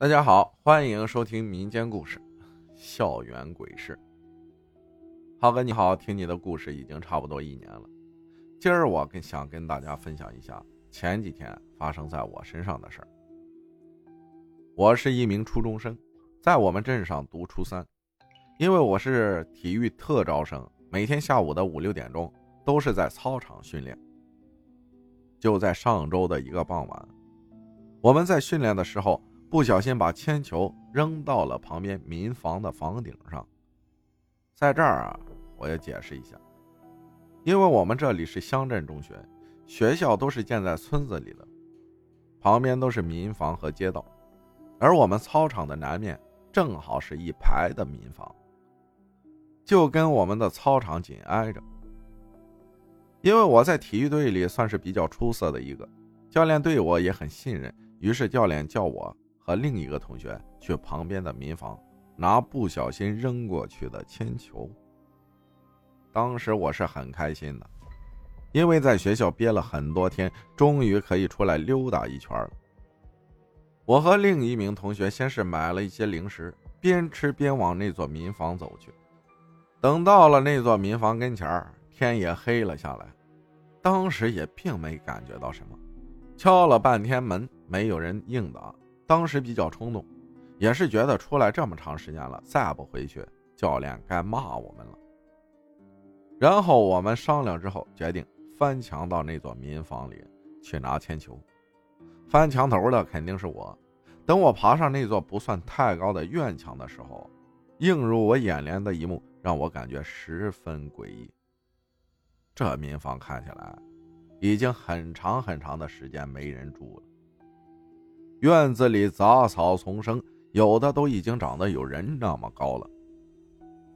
大家好，欢迎收听民间故事《校园鬼事》。浩哥你好，听你的故事已经差不多一年了。今儿我跟想跟大家分享一下前几天发生在我身上的事儿。我是一名初中生，在我们镇上读初三。因为我是体育特招生，每天下午的五六点钟都是在操场训练。就在上周的一个傍晚，我们在训练的时候。不小心把铅球扔到了旁边民房的房顶上。在这儿啊，我要解释一下，因为我们这里是乡镇中学，学校都是建在村子里的，旁边都是民房和街道，而我们操场的南面正好是一排的民房，就跟我们的操场紧挨着。因为我在体育队里算是比较出色的一个，教练对我也很信任，于是教练叫我。和另一个同学去旁边的民房拿不小心扔过去的铅球。当时我是很开心的，因为在学校憋了很多天，终于可以出来溜达一圈了。我和另一名同学先是买了一些零食，边吃边往那座民房走去。等到了那座民房跟前天也黑了下来。当时也并没感觉到什么，敲了半天门，没有人应答。当时比较冲动，也是觉得出来这么长时间了，再不回去，教练该骂我们了。然后我们商量之后，决定翻墙到那座民房里去拿铅球。翻墙头的肯定是我。等我爬上那座不算太高的院墙的时候，映入我眼帘的一幕让我感觉十分诡异。这民房看起来已经很长很长的时间没人住了。院子里杂草丛生，有的都已经长得有人那么高了。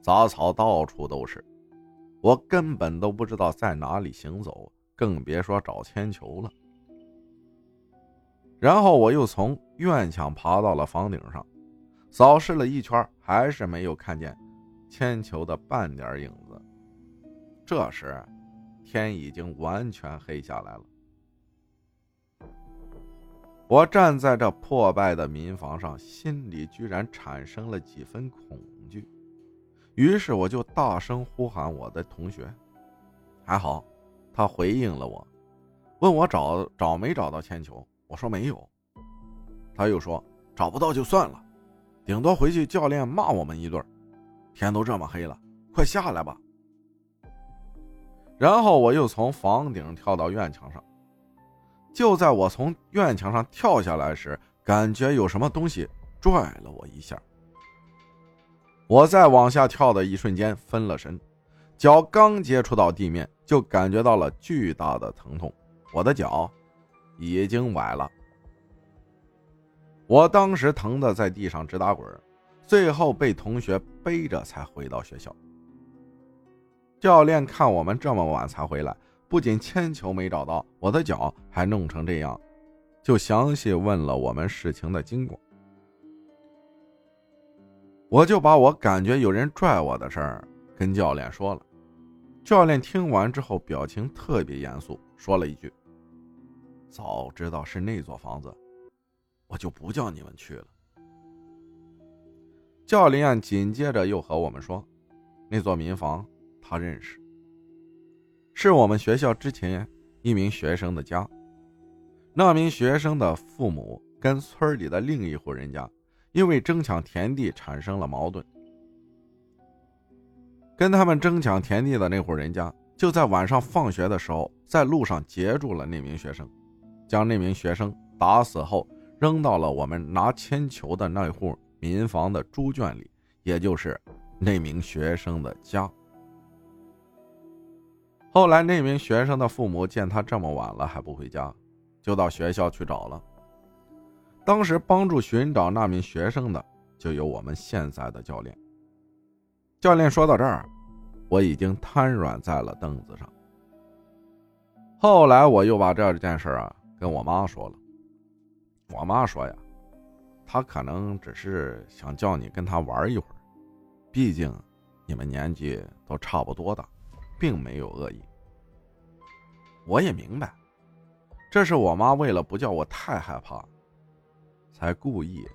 杂草到处都是，我根本都不知道在哪里行走，更别说找铅球了。然后我又从院墙爬到了房顶上，扫视了一圈，还是没有看见铅球的半点影子。这时，天已经完全黑下来了。我站在这破败的民房上，心里居然产生了几分恐惧，于是我就大声呼喊我的同学。还好，他回应了我，问我找找没找到铅球。我说没有。他又说找不到就算了，顶多回去教练骂我们一顿。天都这么黑了，快下来吧。然后我又从房顶跳到院墙上。就在我从院墙上跳下来时，感觉有什么东西拽了我一下。我在往下跳的一瞬间分了神，脚刚接触到地面，就感觉到了巨大的疼痛。我的脚已经崴了，我当时疼得在地上直打滚，最后被同学背着才回到学校。教练看我们这么晚才回来。不仅铅球没找到，我的脚还弄成这样，就详细问了我们事情的经过。我就把我感觉有人拽我的事儿跟教练说了。教练听完之后，表情特别严肃，说了一句：“早知道是那座房子，我就不叫你们去了。”教练紧接着又和我们说：“那座民房他认识。”是我们学校之前一名学生的家，那名学生的父母跟村里的另一户人家因为争抢田地产生了矛盾，跟他们争抢田地的那户人家就在晚上放学的时候在路上截住了那名学生，将那名学生打死后扔到了我们拿铅球的那户民房的猪圈里，也就是那名学生的家。后来，那名学生的父母见他这么晚了还不回家，就到学校去找了。当时帮助寻找那名学生的，就有我们现在的教练。教练说到这儿，我已经瘫软在了凳子上。后来，我又把这件事啊跟我妈说了。我妈说呀，他可能只是想叫你跟他玩一会儿，毕竟你们年纪都差不多大。并没有恶意，我也明白，这是我妈为了不叫我太害怕，才故意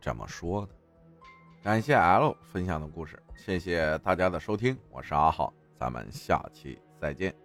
这么说的。感谢 L 分享的故事，谢谢大家的收听，我是阿浩，咱们下期再见。